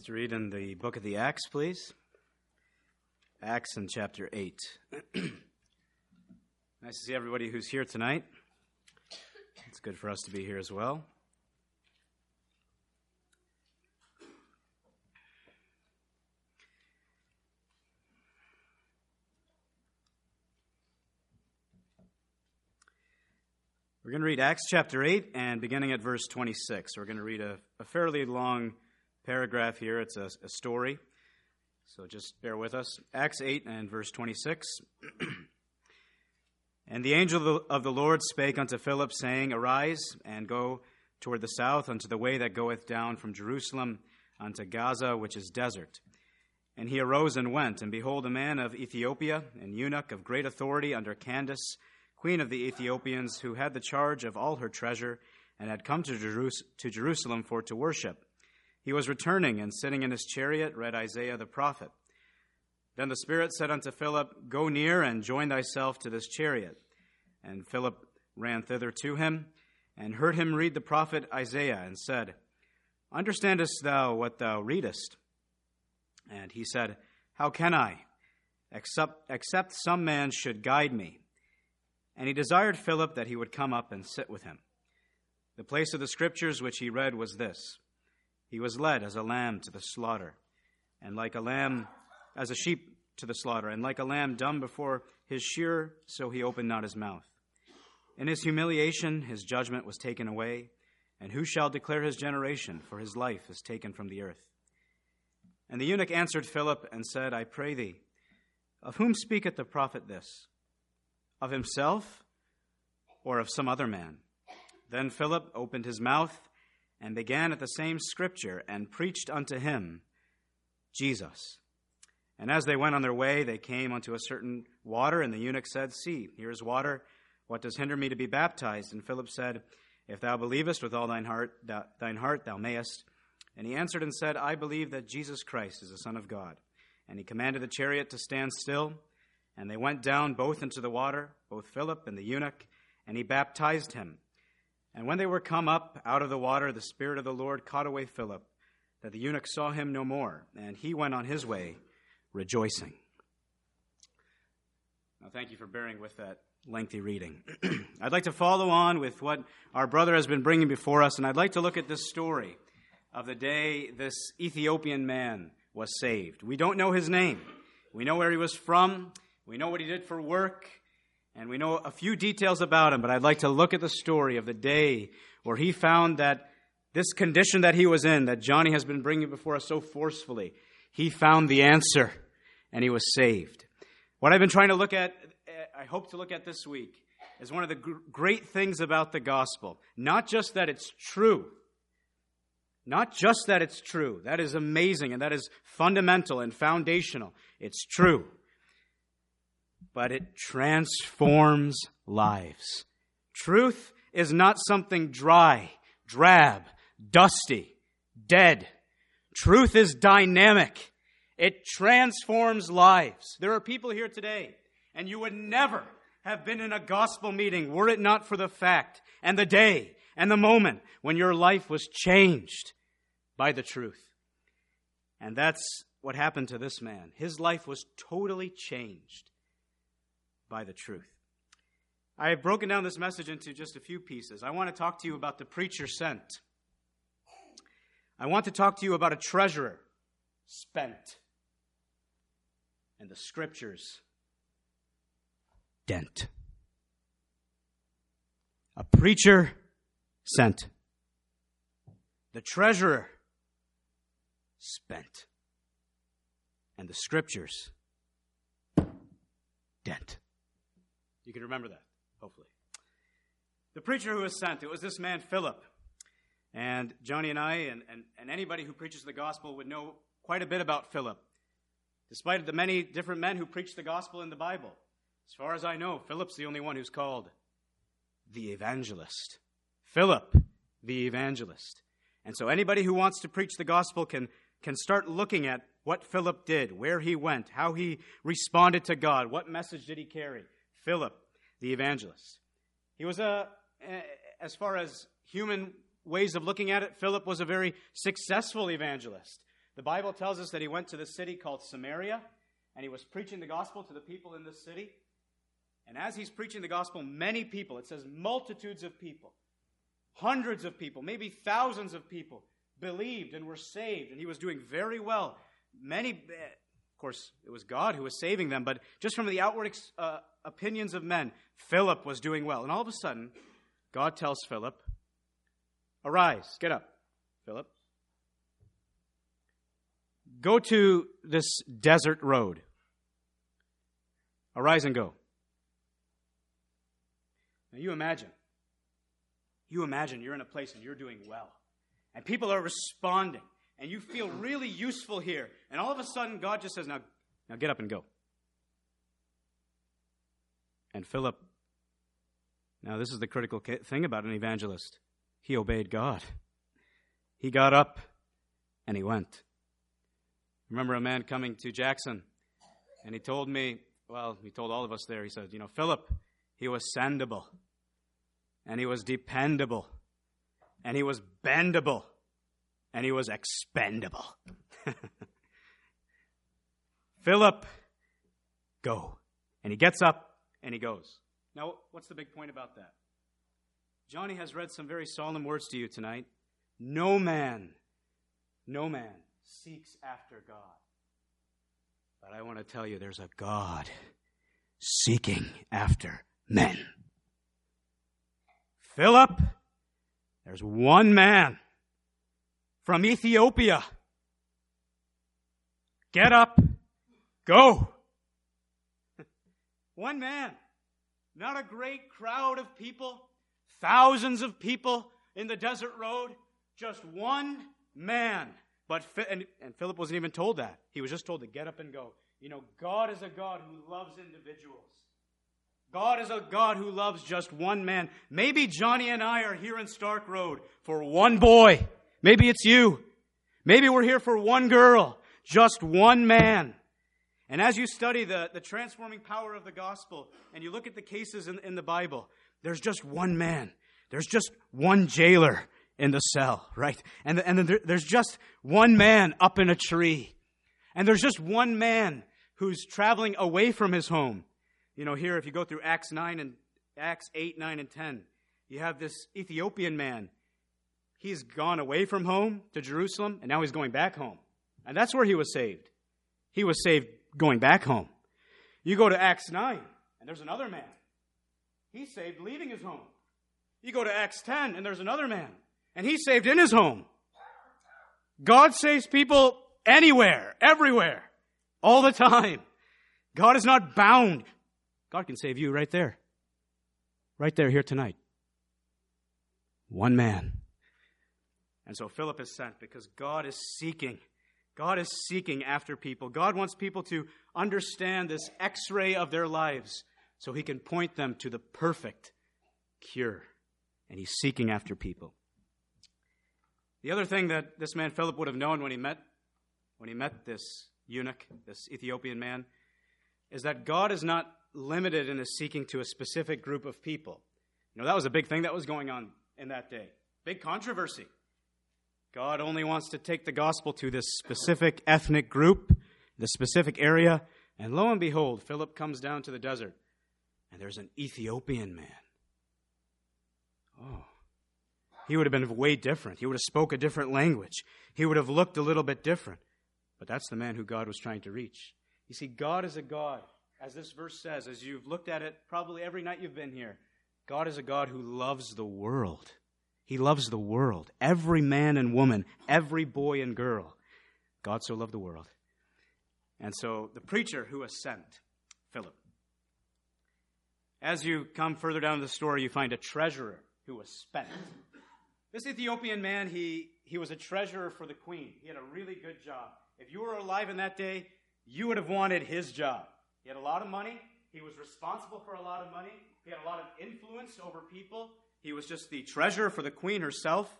like to read in the book of the Acts, please. Acts in chapter 8. nice to see everybody who's here tonight. It's good for us to be here as well. We're going to read Acts chapter 8 and beginning at verse 26. We're going to read a, a fairly long paragraph here. It's a, a story. So just bear with us. Acts 8 and verse 26. and the angel of the Lord spake unto Philip, saying, Arise and go toward the south unto the way that goeth down from Jerusalem unto Gaza, which is desert. And he arose and went, and behold, a man of Ethiopia, an eunuch of great authority under Candace, queen of the Ethiopians, who had the charge of all her treasure, and had come to, to Jerusalem for to worship. He was returning and sitting in his chariot, read Isaiah the prophet. Then the Spirit said unto Philip, Go near and join thyself to this chariot. And Philip ran thither to him, and heard him read the prophet Isaiah, and said, Understandest thou what thou readest? And he said, How can I, except, except some man should guide me? And he desired Philip that he would come up and sit with him. The place of the scriptures which he read was this he was led as a lamb to the slaughter, and like a lamb, as a sheep to the slaughter, and like a lamb dumb before his shearer, so he opened not his mouth. In his humiliation, his judgment was taken away. And who shall declare his generation? For his life is taken from the earth. And the eunuch answered Philip and said, I pray thee, of whom speaketh the prophet this? Of himself or of some other man? Then Philip opened his mouth and began at the same scripture and preached unto him Jesus. And as they went on their way, they came unto a certain water, and the eunuch said, See, here is water. What does hinder me to be baptized? And Philip said, If thou believest with all thine heart, thine heart thou mayest. And he answered and said, I believe that Jesus Christ is the Son of God. And he commanded the chariot to stand still. And they went down both into the water, both Philip and the eunuch, and he baptized him. And when they were come up out of the water, the Spirit of the Lord caught away Philip, that the eunuch saw him no more, and he went on his way rejoicing. Now, thank you for bearing with that lengthy reading. I'd like to follow on with what our brother has been bringing before us, and I'd like to look at this story of the day this Ethiopian man was saved. We don't know his name, we know where he was from, we know what he did for work. And we know a few details about him, but I'd like to look at the story of the day where he found that this condition that he was in, that Johnny has been bringing before us so forcefully, he found the answer and he was saved. What I've been trying to look at, eh, I hope to look at this week, is one of the great things about the gospel. Not just that it's true, not just that it's true. That is amazing and that is fundamental and foundational. It's true but it transforms lives. Truth is not something dry, drab, dusty, dead. Truth is dynamic. It transforms lives. There are people here today, and you would never have been in a gospel meeting were it not for the fact and the day and the moment when your life was changed by the truth. And that's what happened to this man. His life was totally changed by the truth. I have broken down this message into just a few pieces. I want to talk to you about the preacher sent. I want to talk to you about a treasurer spent and the scriptures dent. A preacher sent. The treasurer spent. And the scriptures dent. You can remember that, hopefully. The preacher who was sent, it was this man, Philip. And Johnny and I, and, and, and anybody who preaches the gospel, would know quite a bit about Philip. Despite the many different men who preach the gospel in the Bible, as far as I know, Philip's the only one who's called the evangelist. Philip, the evangelist. And so anybody who wants to preach the gospel can, can start looking at what Philip did, where he went, how he responded to God, what message did he carry. Philip, the evangelist. He was a, as far as human ways of looking at it, Philip was a very successful evangelist. The Bible tells us that he went to the city called Samaria and he was preaching the gospel to the people in this city. And as he's preaching the gospel, many people, it says multitudes of people, hundreds of people, maybe thousands of people, believed and were saved. And he was doing very well. Many, of course, it was God who was saving them, but just from the outward uh, opinions of men, Philip was doing well. And all of a sudden, God tells Philip, Arise, get up, Philip. Go to this desert road. Arise and go. Now you imagine. You imagine you're in a place and you're doing well. And people are responding. And you feel really useful here. And all of a sudden, God just says, Now, now get up and go. And Philip, now this is the critical thing about an evangelist. He obeyed God. He got up and he went remember a man coming to Jackson, and he told me, well, he told all of us there, he said, you know, Philip, he was sendable, and he was dependable, and he was bendable, and he was expendable. Philip, go. And he gets up and he goes. Now, what's the big point about that? Johnny has read some very solemn words to you tonight. No man, no man seeks after God. But I want to tell you there's a God seeking after men. Philip, there's one man from Ethiopia. Get up, go. One man, not a great crowd of people, thousands of people in the desert road, just one man but and, and Philip wasn't even told that. He was just told to get up and go. You know, God is a God who loves individuals. God is a God who loves just one man. Maybe Johnny and I are here in Stark Road for one boy. Maybe it's you. Maybe we're here for one girl, just one man. And as you study the, the transforming power of the gospel and you look at the cases in, in the Bible, there's just one man. There's just one jailer in the cell, right? And, and there's just one man up in a tree. And there's just one man who's traveling away from his home. You know, here, if you go through Acts 9 and Acts 8, 9, and 10, you have this Ethiopian man. He's gone away from home to Jerusalem, and now he's going back home. And that's where he was saved. He was saved going back home. You go to Acts 9, and there's another man. He's saved leaving his home. You go to Acts 10, and there's another man and he's saved in his home. God saves people anywhere, everywhere, all the time. God is not bound. God can save you right there. Right there, here tonight. One man. And so Philip is sent because God is seeking. God is seeking after people. God wants people to understand this x ray of their lives so he can point them to the perfect cure. And he's seeking after people. The other thing that this man Philip would have known when he met when he met this eunuch, this Ethiopian man, is that God is not limited in his seeking to a specific group of people. You know, that was a big thing that was going on in that day. Big controversy. God only wants to take the gospel to this specific ethnic group, the specific area, and lo and behold, Philip comes down to the desert, and there's an Ethiopian man. Oh he would have been way different. He would have spoke a different language. He would have looked a little bit different. But that's the man who God was trying to reach. You see, God is a God, as this verse says, as you've looked at it probably every night you've been here. God is a God who loves the world. He loves the world. Every man and woman, every boy and girl. God so loved the world. And so the preacher who was sent, Philip. As you come further down the story, you find a treasurer who was spent. This Ethiopian man, he, he was a treasurer for the queen. He had a really good job. If you were alive in that day, you would have wanted his job. He had a lot of money. He was responsible for a lot of money. He had a lot of influence over people. He was just the treasurer for the queen herself.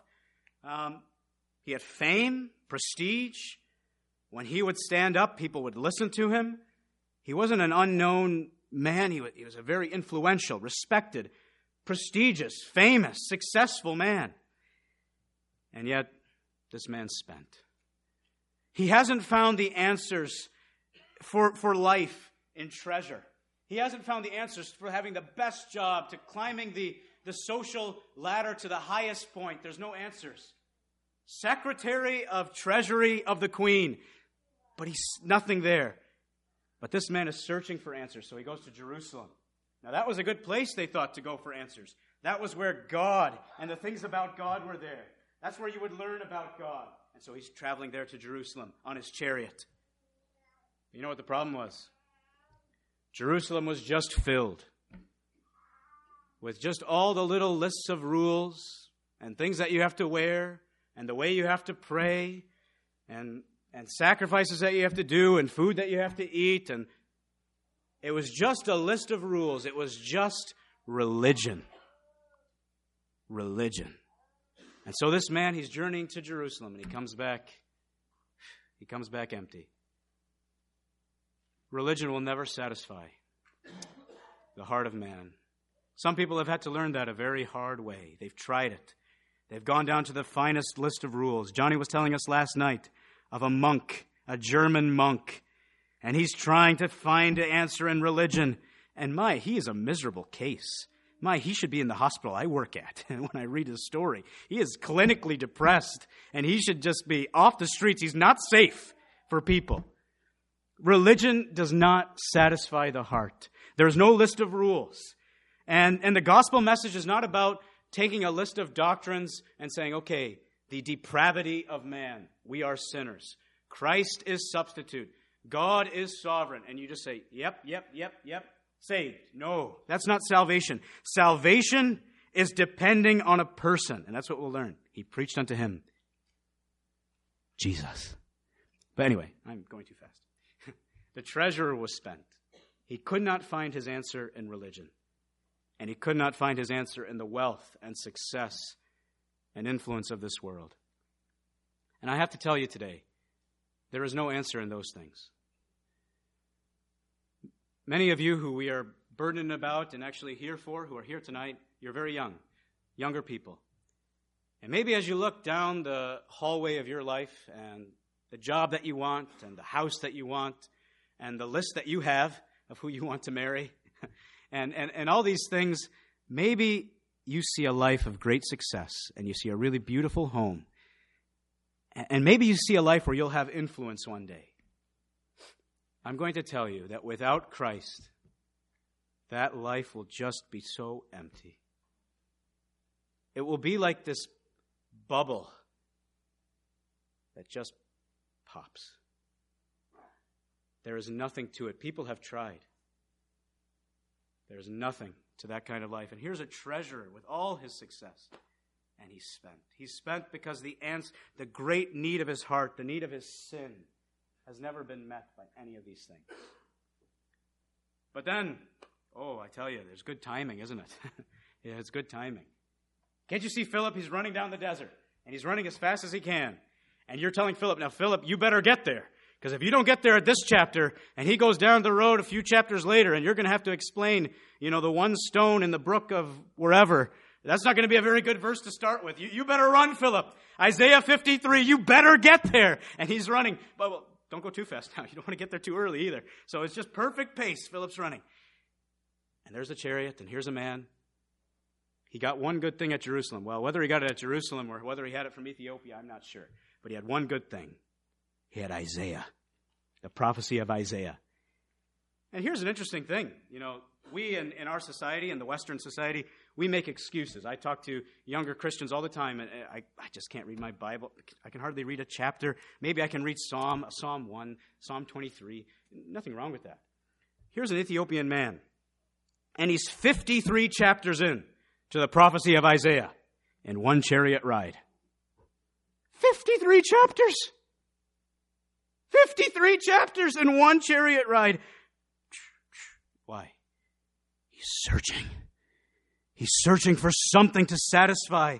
Um, he had fame, prestige. When he would stand up, people would listen to him. He wasn't an unknown man. He was, he was a very influential, respected, prestigious, famous, successful man. And yet, this man spent. He hasn't found the answers for, for life in treasure. He hasn't found the answers for having the best job, to climbing the, the social ladder to the highest point. There's no answers. Secretary of Treasury of the Queen, but he's nothing there. But this man is searching for answers, so he goes to Jerusalem. Now, that was a good place, they thought, to go for answers. That was where God and the things about God were there. That's where you would learn about God. And so he's traveling there to Jerusalem on his chariot. You know what the problem was? Jerusalem was just filled with just all the little lists of rules and things that you have to wear and the way you have to pray and, and sacrifices that you have to do and food that you have to eat. And it was just a list of rules, it was just religion. Religion. And so this man, he's journeying to Jerusalem and he comes back. He comes back empty. Religion will never satisfy the heart of man. Some people have had to learn that a very hard way. They've tried it. They've gone down to the finest list of rules. Johnny was telling us last night of a monk, a German monk, and he's trying to find an answer in religion. And my, he is a miserable case. My, he should be in the hospital I work at when I read his story. He is clinically depressed, and he should just be off the streets. He's not safe for people. Religion does not satisfy the heart. There's no list of rules. And, and the gospel message is not about taking a list of doctrines and saying, okay, the depravity of man, we are sinners. Christ is substitute. God is sovereign. And you just say, yep, yep, yep, yep, saved. No, that's not salvation. Salvation is depending on a person. And that's what we'll learn. He preached unto him Jesus. But anyway, I'm going too fast. The treasurer was spent. He could not find his answer in religion, and he could not find his answer in the wealth and success and influence of this world. And I have to tell you today, there is no answer in those things. Many of you who we are burdened about and actually here for, who are here tonight, you're very young, younger people. And maybe as you look down the hallway of your life and the job that you want and the house that you want, and the list that you have of who you want to marry and, and, and all these things, maybe you see a life of great success and you see a really beautiful home. And maybe you see a life where you'll have influence one day. I'm going to tell you that without Christ, that life will just be so empty. It will be like this bubble that just pops. There is nothing to it. People have tried. There's nothing to that kind of life. And here's a treasurer with all his success. And he's spent. He's spent because the ants, the great need of his heart, the need of his sin, has never been met by any of these things. But then, oh, I tell you, there's good timing, isn't it? yeah, it's good timing. Can't you see Philip? He's running down the desert, and he's running as fast as he can. And you're telling Philip, now, Philip, you better get there. Because if you don't get there at this chapter, and he goes down the road a few chapters later, and you're going to have to explain, you know, the one stone in the brook of wherever, that's not going to be a very good verse to start with. You, you better run, Philip. Isaiah 53, you better get there. And he's running. But well, don't go too fast now. You don't want to get there too early either. So it's just perfect pace. Philip's running. And there's a chariot, and here's a man. He got one good thing at Jerusalem. Well, whether he got it at Jerusalem or whether he had it from Ethiopia, I'm not sure. But he had one good thing. He had Isaiah, the prophecy of Isaiah. And here's an interesting thing. You know, we in, in our society, in the Western society, we make excuses. I talk to younger Christians all the time, and I, I just can't read my Bible. I can hardly read a chapter. Maybe I can read Psalm, Psalm 1, Psalm 23. Nothing wrong with that. Here's an Ethiopian man, and he's 53 chapters in to the prophecy of Isaiah in one chariot ride. 53 chapters! 53 chapters in one chariot ride. Why? He's searching. He's searching for something to satisfy.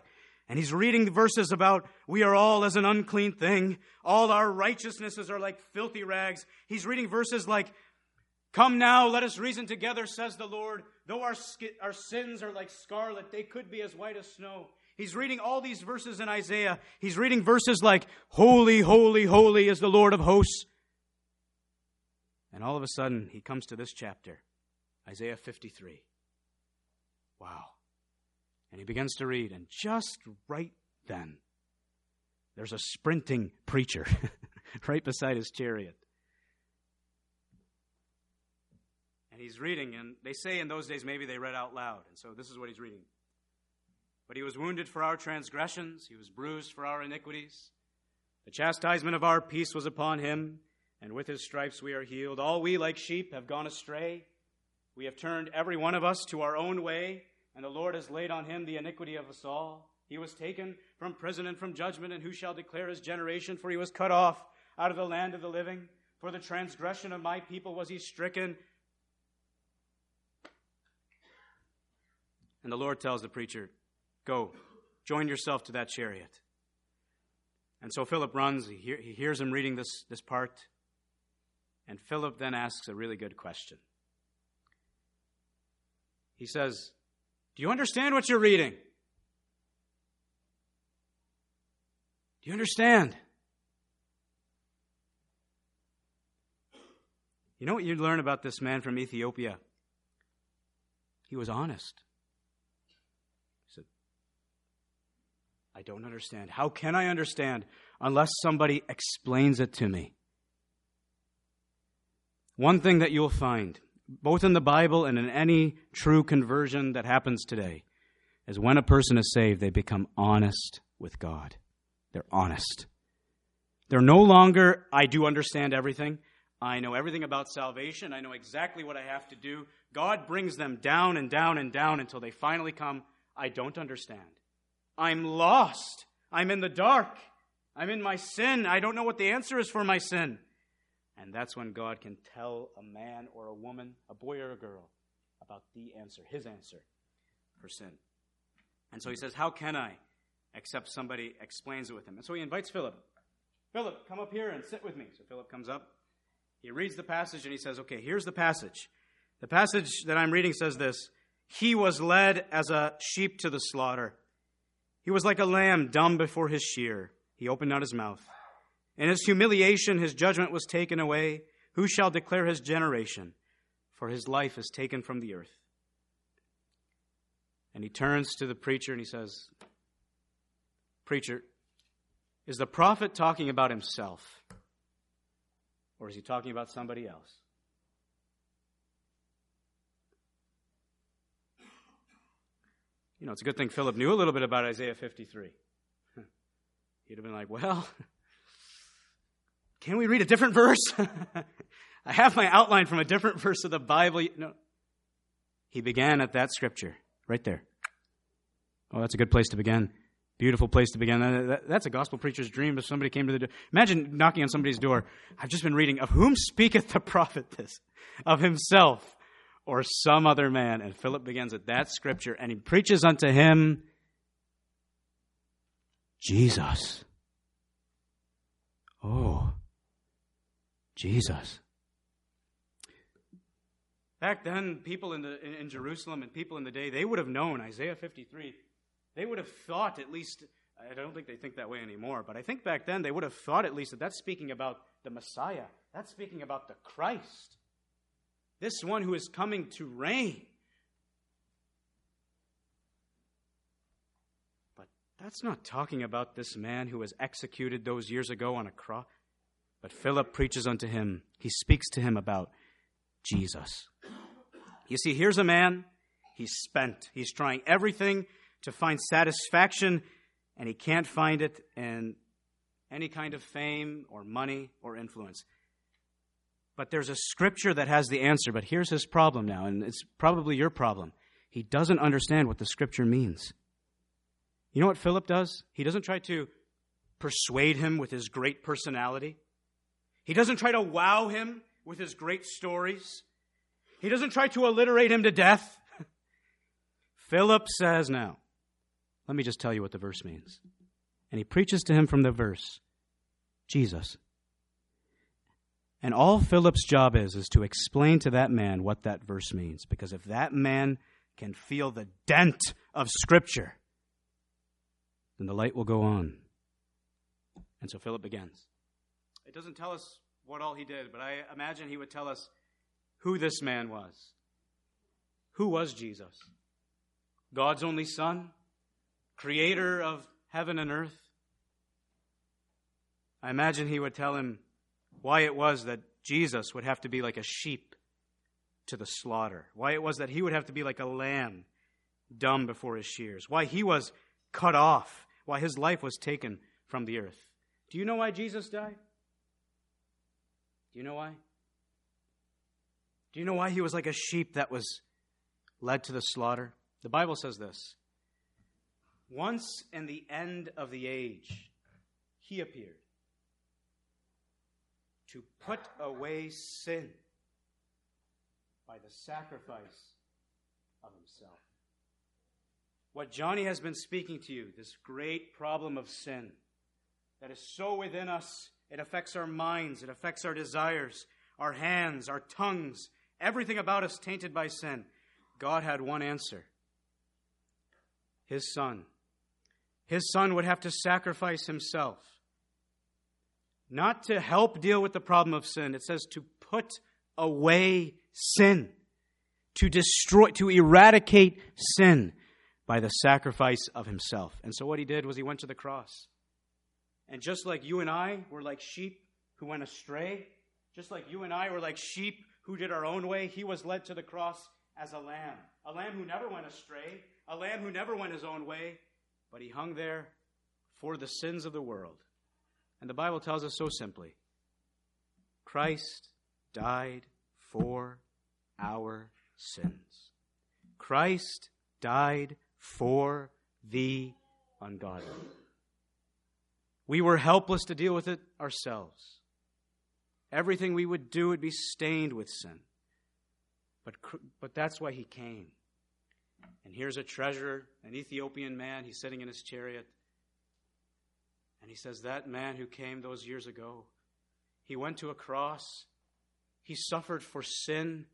And he's reading verses about we are all as an unclean thing. All our righteousnesses are like filthy rags. He's reading verses like, Come now, let us reason together, says the Lord. Though our, our sins are like scarlet, they could be as white as snow. He's reading all these verses in Isaiah. He's reading verses like, Holy, holy, holy is the Lord of hosts. And all of a sudden, he comes to this chapter, Isaiah 53. Wow. And he begins to read, and just right then, there's a sprinting preacher right beside his chariot. And he's reading, and they say in those days maybe they read out loud. And so this is what he's reading. But he was wounded for our transgressions, he was bruised for our iniquities. The chastisement of our peace was upon him, and with his stripes we are healed. All we, like sheep, have gone astray. We have turned every one of us to our own way, and the Lord has laid on him the iniquity of us all. He was taken from prison and from judgment, and who shall declare his generation? For he was cut off out of the land of the living. For the transgression of my people was he stricken, And the Lord tells the preacher, Go, join yourself to that chariot. And so Philip runs. He, hear, he hears him reading this, this part. And Philip then asks a really good question. He says, Do you understand what you're reading? Do you understand? You know what you learn about this man from Ethiopia? He was honest. I don't understand. How can I understand unless somebody explains it to me? One thing that you'll find, both in the Bible and in any true conversion that happens today, is when a person is saved, they become honest with God. They're honest. They're no longer, I do understand everything. I know everything about salvation. I know exactly what I have to do. God brings them down and down and down until they finally come, I don't understand. I'm lost. I'm in the dark. I'm in my sin. I don't know what the answer is for my sin. And that's when God can tell a man or a woman, a boy or a girl, about the answer, his answer for sin. And so he says, How can I? Except somebody explains it with him. And so he invites Philip. Philip, come up here and sit with me. So Philip comes up. He reads the passage and he says, Okay, here's the passage. The passage that I'm reading says this He was led as a sheep to the slaughter he was like a lamb dumb before his shear. He opened not his mouth. In his humiliation, his judgment was taken away. Who shall declare his generation? For his life is taken from the earth. And he turns to the preacher and he says, Preacher, is the prophet talking about himself? Or is he talking about somebody else? You know, it's a good thing Philip knew a little bit about Isaiah 53. He'd have been like, well, can we read a different verse? I have my outline from a different verse of the Bible. No. He began at that scripture, right there. Oh, that's a good place to begin. Beautiful place to begin. That's a gospel preacher's dream if somebody came to the door. Imagine knocking on somebody's door. I've just been reading, Of whom speaketh the prophet this? Of himself or some other man. And Philip begins at that scripture and he preaches unto him Jesus. Oh, Jesus. Back then, people in, the, in, in, Jerusalem and people in the day, they would have known Isaiah 53. They would have thought, at least, I don't think they think that way anymore, but I think back then they would have thought at least that that's speaking about the Messiah. That's speaking about the Christ this one who is coming to reign. But that's not talking about this man who was executed those years ago on a cross. But Philip preaches unto him, he speaks to him about Jesus. You see, here's a man, he's spent. He's trying everything to find satisfaction, and he can't find it in any kind of fame or money or influence. But there's a scripture that has the answer. But here's his problem now, and it's probably your problem. He doesn't understand what the scripture means. You know what Philip does? He doesn't try to persuade him with his great personality. He doesn't try to wow him with his great stories. He doesn't try to alliterate him to death. Philip says, Now, let me just tell you what the verse means. And he preaches to him from the verse Jesus. And all Philip's job is, is to explain to that man what that verse means. Because if that man can feel the dent of Scripture, then the light will go on. And so Philip begins. It doesn't tell us what all he did, but I imagine he would tell us who this man was. Who was Jesus? God's only Son, creator of heaven and earth. I imagine he would tell him why it was that Jesus would have to be like a sheep to the slaughter, why it was that he would have to be like a lamb dumb before his shears, why he was cut off, why his life was taken from the earth. Do you know why Jesus died? Do you know why? Do you know why he was like a sheep that was led to the slaughter? The Bible says this Once in the end of the age, he appeared to put away sin by the sacrifice of himself. What Johnny has been speaking to you, this great problem of sin that is so within us, it affects our minds, it affects our desires, our hands, our tongues, everything about us tainted by sin. God had one answer His Son. His Son would have to sacrifice Himself not to help deal with the problem of sin. It says to put away sin, to destroy, to eradicate sin by the sacrifice of himself. And so what he did was he went to the cross. And just like you and I were like sheep who went astray, just like you and I were like sheep who did our own way, he was led to the cross as a lamb. A lamb who never went astray, a lamb who never went his own way, but he hung there for the sins of the world. And the Bible tells us so simply Christ died for our sins. Christ died for the ungodly. We were helpless to deal with it ourselves. Everything we would do would be stained with sin. But, but that's why he came. And here's a treasurer, an Ethiopian man. He's sitting in his chariot. And he says, That man who came those years ago, he went to a cross. He suffered for sin.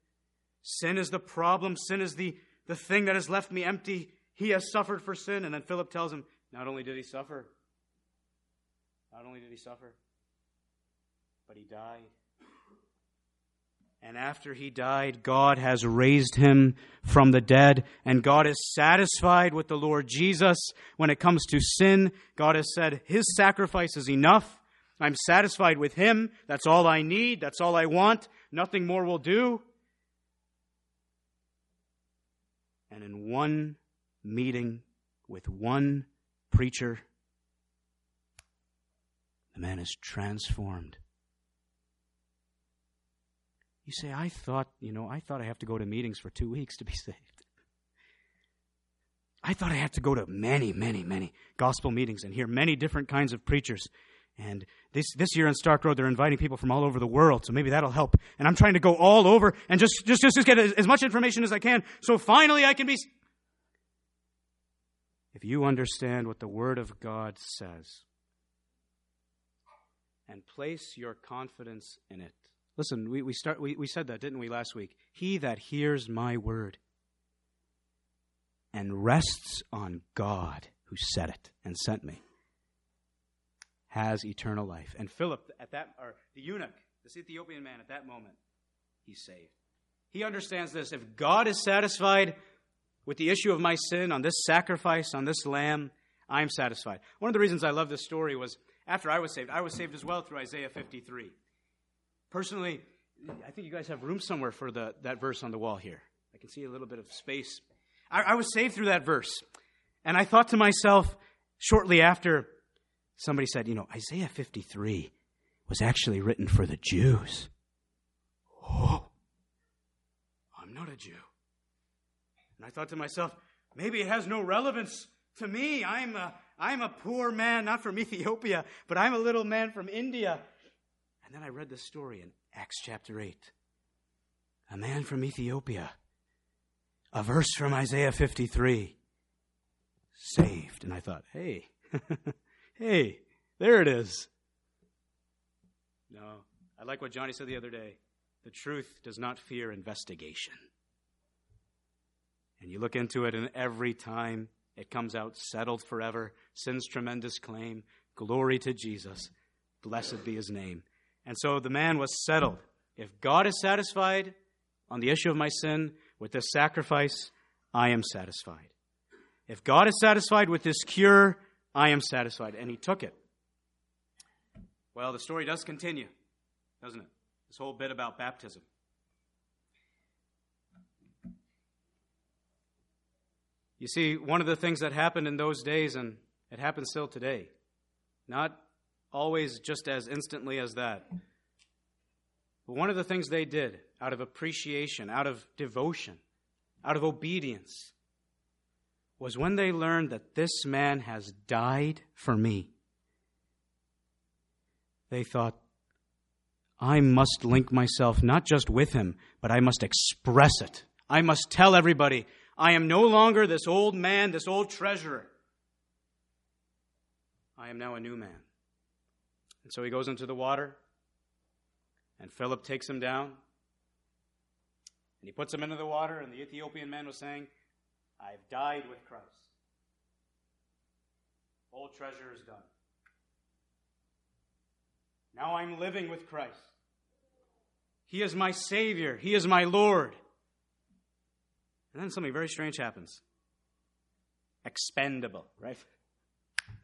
Sin is the problem. Sin is the, the thing that has left me empty. He has suffered for sin. And then Philip tells him, Not only did he suffer, not only did he suffer, but he died. And after he died, God has raised him from the dead. And God is satisfied with the Lord Jesus. When it comes to sin, God has said, His sacrifice is enough. I'm satisfied with Him. That's all I need. That's all I want. Nothing more will do. And in one meeting with one preacher, the man is transformed you say, I thought, you know, I thought I have to go to meetings for two weeks to be saved. I thought I had to go to many, many, many gospel meetings and hear many different kinds of preachers. And this, this year in Stark Road, they're inviting people from all over the world, so maybe that'll help. And I'm trying to go all over and just, just, just, just get as, as much information as I can, so finally I can be. If you understand what the Word of God says and place your confidence in it, Listen, we, we, start, we, we said that, didn't we, last week? He that hears my word and rests on God who said it and sent me has eternal life. And Philip, at that, or the eunuch, this Ethiopian man, at that moment, he's saved. He understands this. If God is satisfied with the issue of my sin on this sacrifice, on this lamb, I'm satisfied. One of the reasons I love this story was after I was saved, I was saved as well through Isaiah 53. Personally, I think you guys have room somewhere for the, that verse on the wall here. I can see a little bit of space. I, I was saved through that verse. And I thought to myself, shortly after, somebody said, you know, Isaiah 53 was actually written for the Jews. Oh, I'm not a Jew. And I thought to myself, maybe it has no relevance to me. I'm a, I'm a poor man, not from Ethiopia, but I'm a little man from India. And then I read the story in Acts chapter 8. A man from Ethiopia, a verse from Isaiah 53, saved. And I thought, hey, hey, there it is. No, I like what Johnny said the other day. The truth does not fear investigation. And you look into it, and every time It comes out settled forever, sin's tremendous claim. Glory to Jesus. Blessed be his name. And so the man was settled. If God is satisfied on the issue of my sin with this sacrifice, I am satisfied. If God is satisfied with this cure, I am satisfied. And he took it. Well, the story does continue, doesn't it? This whole bit about baptism. You see, one of the things that happened in those days, and it happens still today, not always just as instantly as that, but one of the things they did out of appreciation, out of devotion, out of obedience, was when they learned that this man has died for me. They thought, I must link myself not just with him, but I must express it. I must tell everybody, I am no longer this old man, this old treasurer. I am now a new man. And so he goes into the water, and Philip takes him down, and he puts him into the water, and the Ethiopian man was saying, I've died with Christ. Old treasure is done. Now I'm living with Christ. He is my Savior. He is my Lord. And then something very strange happens. Expendable, right?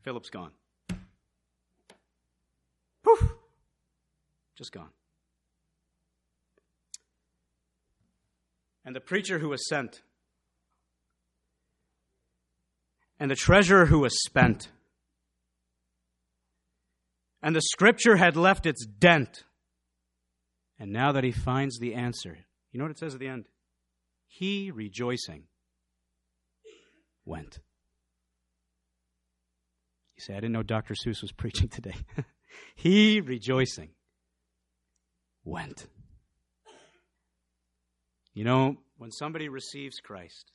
Philip's gone. Just gone. And the preacher who was sent, and the treasurer who was spent, and the scripture had left its dent. And now that he finds the answer, you know what it says at the end? He, rejoicing, went. You say, I didn't know Dr. Seuss was preaching today. he, rejoicing, went. You know, when somebody receives Christ,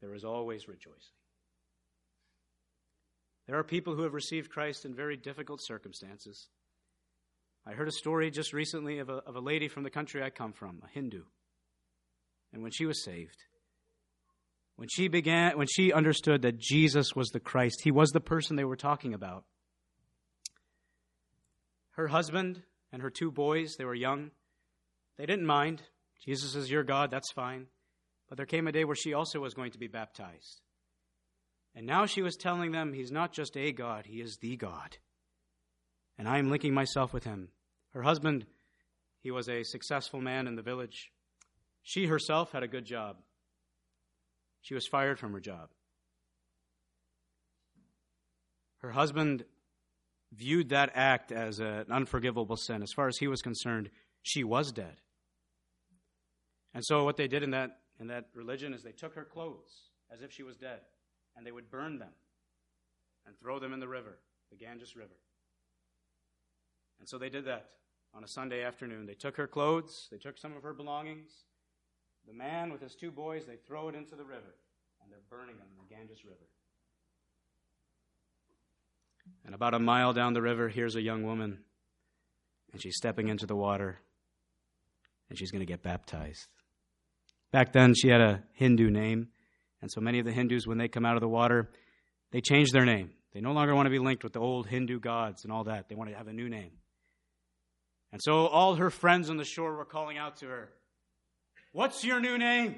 there is always rejoicing. There are people who have received Christ in very difficult circumstances. I heard a story just recently of a, of a lady from the country I come from, a Hindu. And when she was saved, when she began, when she understood that Jesus was the Christ, he was the person they were talking about. Her husband and her two boys, they were young, they didn't mind. Jesus is your God, that's fine. But there came a day where she also was going to be baptized. And now she was telling them he's not just a God, he is the God. And I am linking myself with him. Her husband, he was a successful man in the village. She herself had a good job. She was fired from her job. Her husband viewed that act as an unforgivable sin. As far as he was concerned, she was dead. And so what they did in that in that religion is they took her clothes as if she was dead and they would burn them and throw them in the river, the Ganges River. And so they did that on a Sunday afternoon. They took her clothes, they took some of her belongings. The man with his two boys, they throw it into the river, and they're burning them in the Ganges River. And about a mile down the river, here's a young woman, and she's stepping into the water, and she's going to get baptized. Back then, she had a Hindu name. And so many of the Hindus, when they come out of the water, they change their name. They no longer want to be linked with the old Hindu gods and all that. They want to have a new name. And so all her friends on the shore were calling out to her, What's your new name?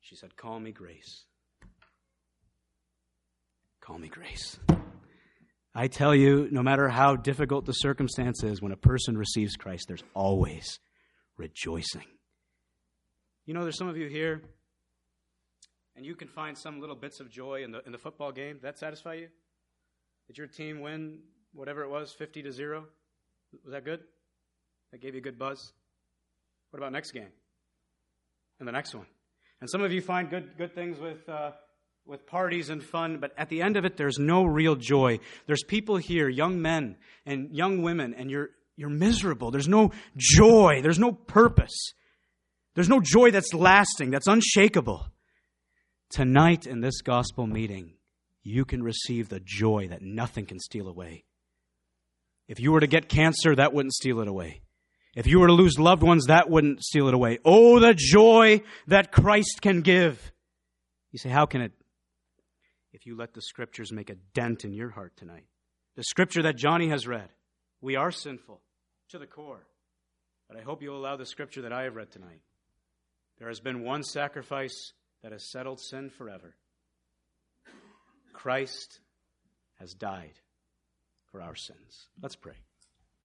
She said, Call me Grace. Call me Grace. I tell you, no matter how difficult the circumstance is, when a person receives Christ, there's always rejoicing. You know, there's some of you here, and you can find some little bits of joy in the, in the football game. Did that satisfy you? Did your team win whatever it was, 50 to 0? Was that good? That gave you a good buzz? What about next game? And the next one? And some of you find good, good things with, uh, with parties and fun, but at the end of it, there's no real joy. There's people here, young men and young women, and you're, you're miserable. There's no joy. There's no purpose. There's no joy that's lasting, that's unshakable. Tonight in this gospel meeting, you can receive the joy that nothing can steal away. If you were to get cancer, that wouldn't steal it away. If you were to lose loved ones, that wouldn't steal it away. Oh, the joy that Christ can give. You say, how can it? If you let the scriptures make a dent in your heart tonight. The scripture that Johnny has read. We are sinful to the core. But I hope you'll allow the scripture that I have read tonight. There has been one sacrifice that has settled sin forever. Christ has died for our sins. Let's pray.